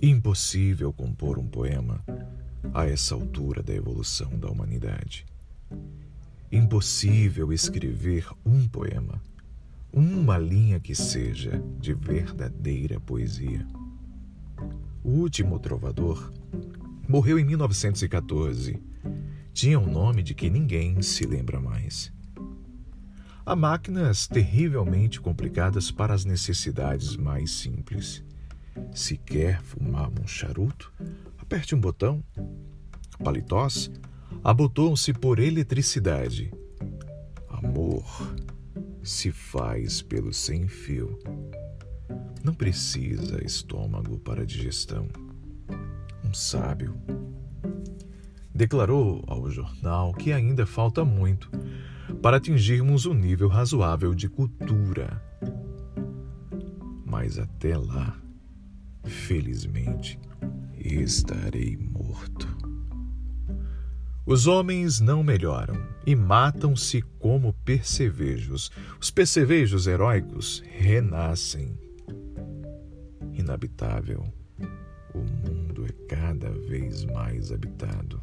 Impossível compor um poema a essa altura da evolução da humanidade. Impossível escrever um poema, uma linha que seja de verdadeira poesia. O último trovador morreu em 1914. Tinha um nome de que ninguém se lembra mais. Há máquinas terrivelmente complicadas para as necessidades mais simples. Se quer fumar um charuto, aperte um botão. Paletós abotoam-se por eletricidade. Amor se faz pelo sem fio. Não precisa estômago para digestão. Um sábio declarou ao jornal que ainda falta muito para atingirmos um nível razoável de cultura. Mas até lá, felizmente, estarei morto. Os homens não melhoram e matam-se como percevejos. Os percevejos heróicos renascem. Inabitável, o mundo é cada vez mais habitado.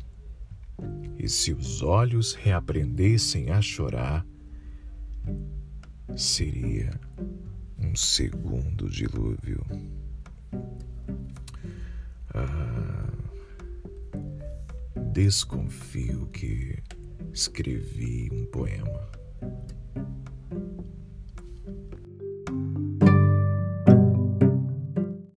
E se os olhos reaprendessem a chorar, seria um segundo dilúvio. Ah, desconfio que escrevi um poema.